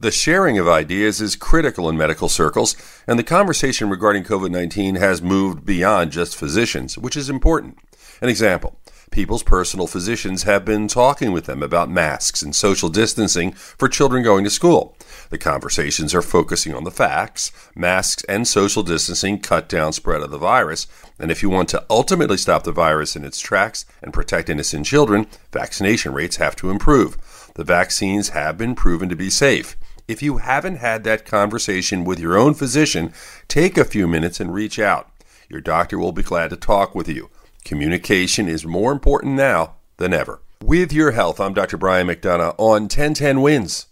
The sharing of ideas is critical in medical circles, and the conversation regarding COVID 19 has moved beyond just physicians, which is important. An example people's personal physicians have been talking with them about masks and social distancing for children going to school. The conversations are focusing on the facts. Masks and social distancing cut down spread of the virus, and if you want to ultimately stop the virus in its tracks and protect innocent children, vaccination rates have to improve. The vaccines have been proven to be safe. If you haven't had that conversation with your own physician, take a few minutes and reach out. Your doctor will be glad to talk with you. Communication is more important now than ever. With your health, I'm Dr. Brian McDonough on 1010 Wins.